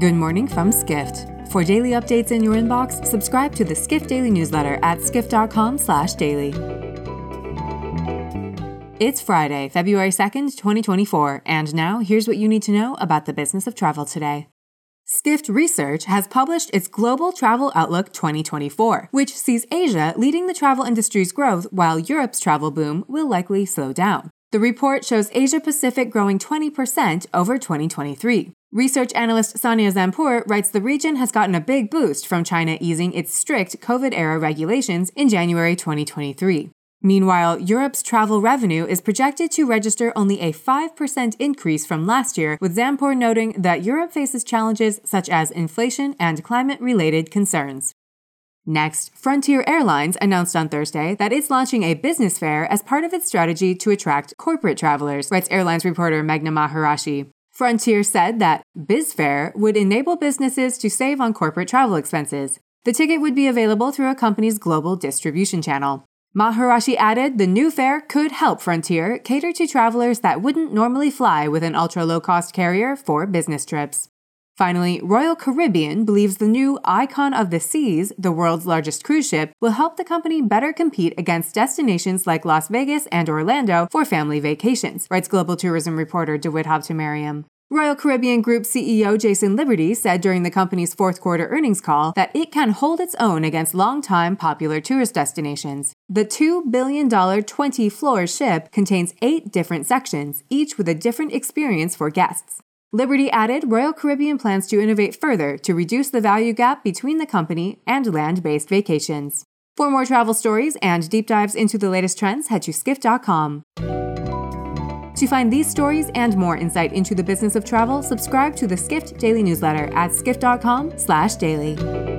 Good morning from Skift. For daily updates in your inbox, subscribe to the Skift Daily newsletter at skift.com/daily. It's Friday, February 2nd, 2024, and now here's what you need to know about the business of travel today. Skift Research has published its Global Travel Outlook 2024, which sees Asia leading the travel industry's growth while Europe's travel boom will likely slow down. The report shows Asia Pacific growing 20% over 2023. Research analyst Saniya Zanpure writes the region has gotten a big boost from China easing its strict COVID era regulations in January 2023. Meanwhile, Europe's travel revenue is projected to register only a 5% increase from last year, with Zanpure noting that Europe faces challenges such as inflation and climate related concerns. Next, Frontier Airlines announced on Thursday that it's launching a business fare as part of its strategy to attract corporate travelers, writes airlines reporter Meghna Maharishi. Frontier said that BizFare would enable businesses to save on corporate travel expenses. The ticket would be available through a company's global distribution channel. Maharishi added the new fare could help Frontier cater to travelers that wouldn't normally fly with an ultra low cost carrier for business trips. Finally, Royal Caribbean believes the new Icon of the Seas, the world's largest cruise ship, will help the company better compete against destinations like Las Vegas and Orlando for family vacations, writes global tourism reporter Dawit Habtemariam. Royal Caribbean Group CEO Jason Liberty said during the company's fourth quarter earnings call that it can hold its own against longtime popular tourist destinations. The $2 billion 20 floor ship contains eight different sections, each with a different experience for guests. Liberty added Royal Caribbean plans to innovate further to reduce the value gap between the company and land based vacations. For more travel stories and deep dives into the latest trends, head to skift.com. To find these stories and more insight into the business of travel, subscribe to the Skift Daily newsletter at skift.com/daily.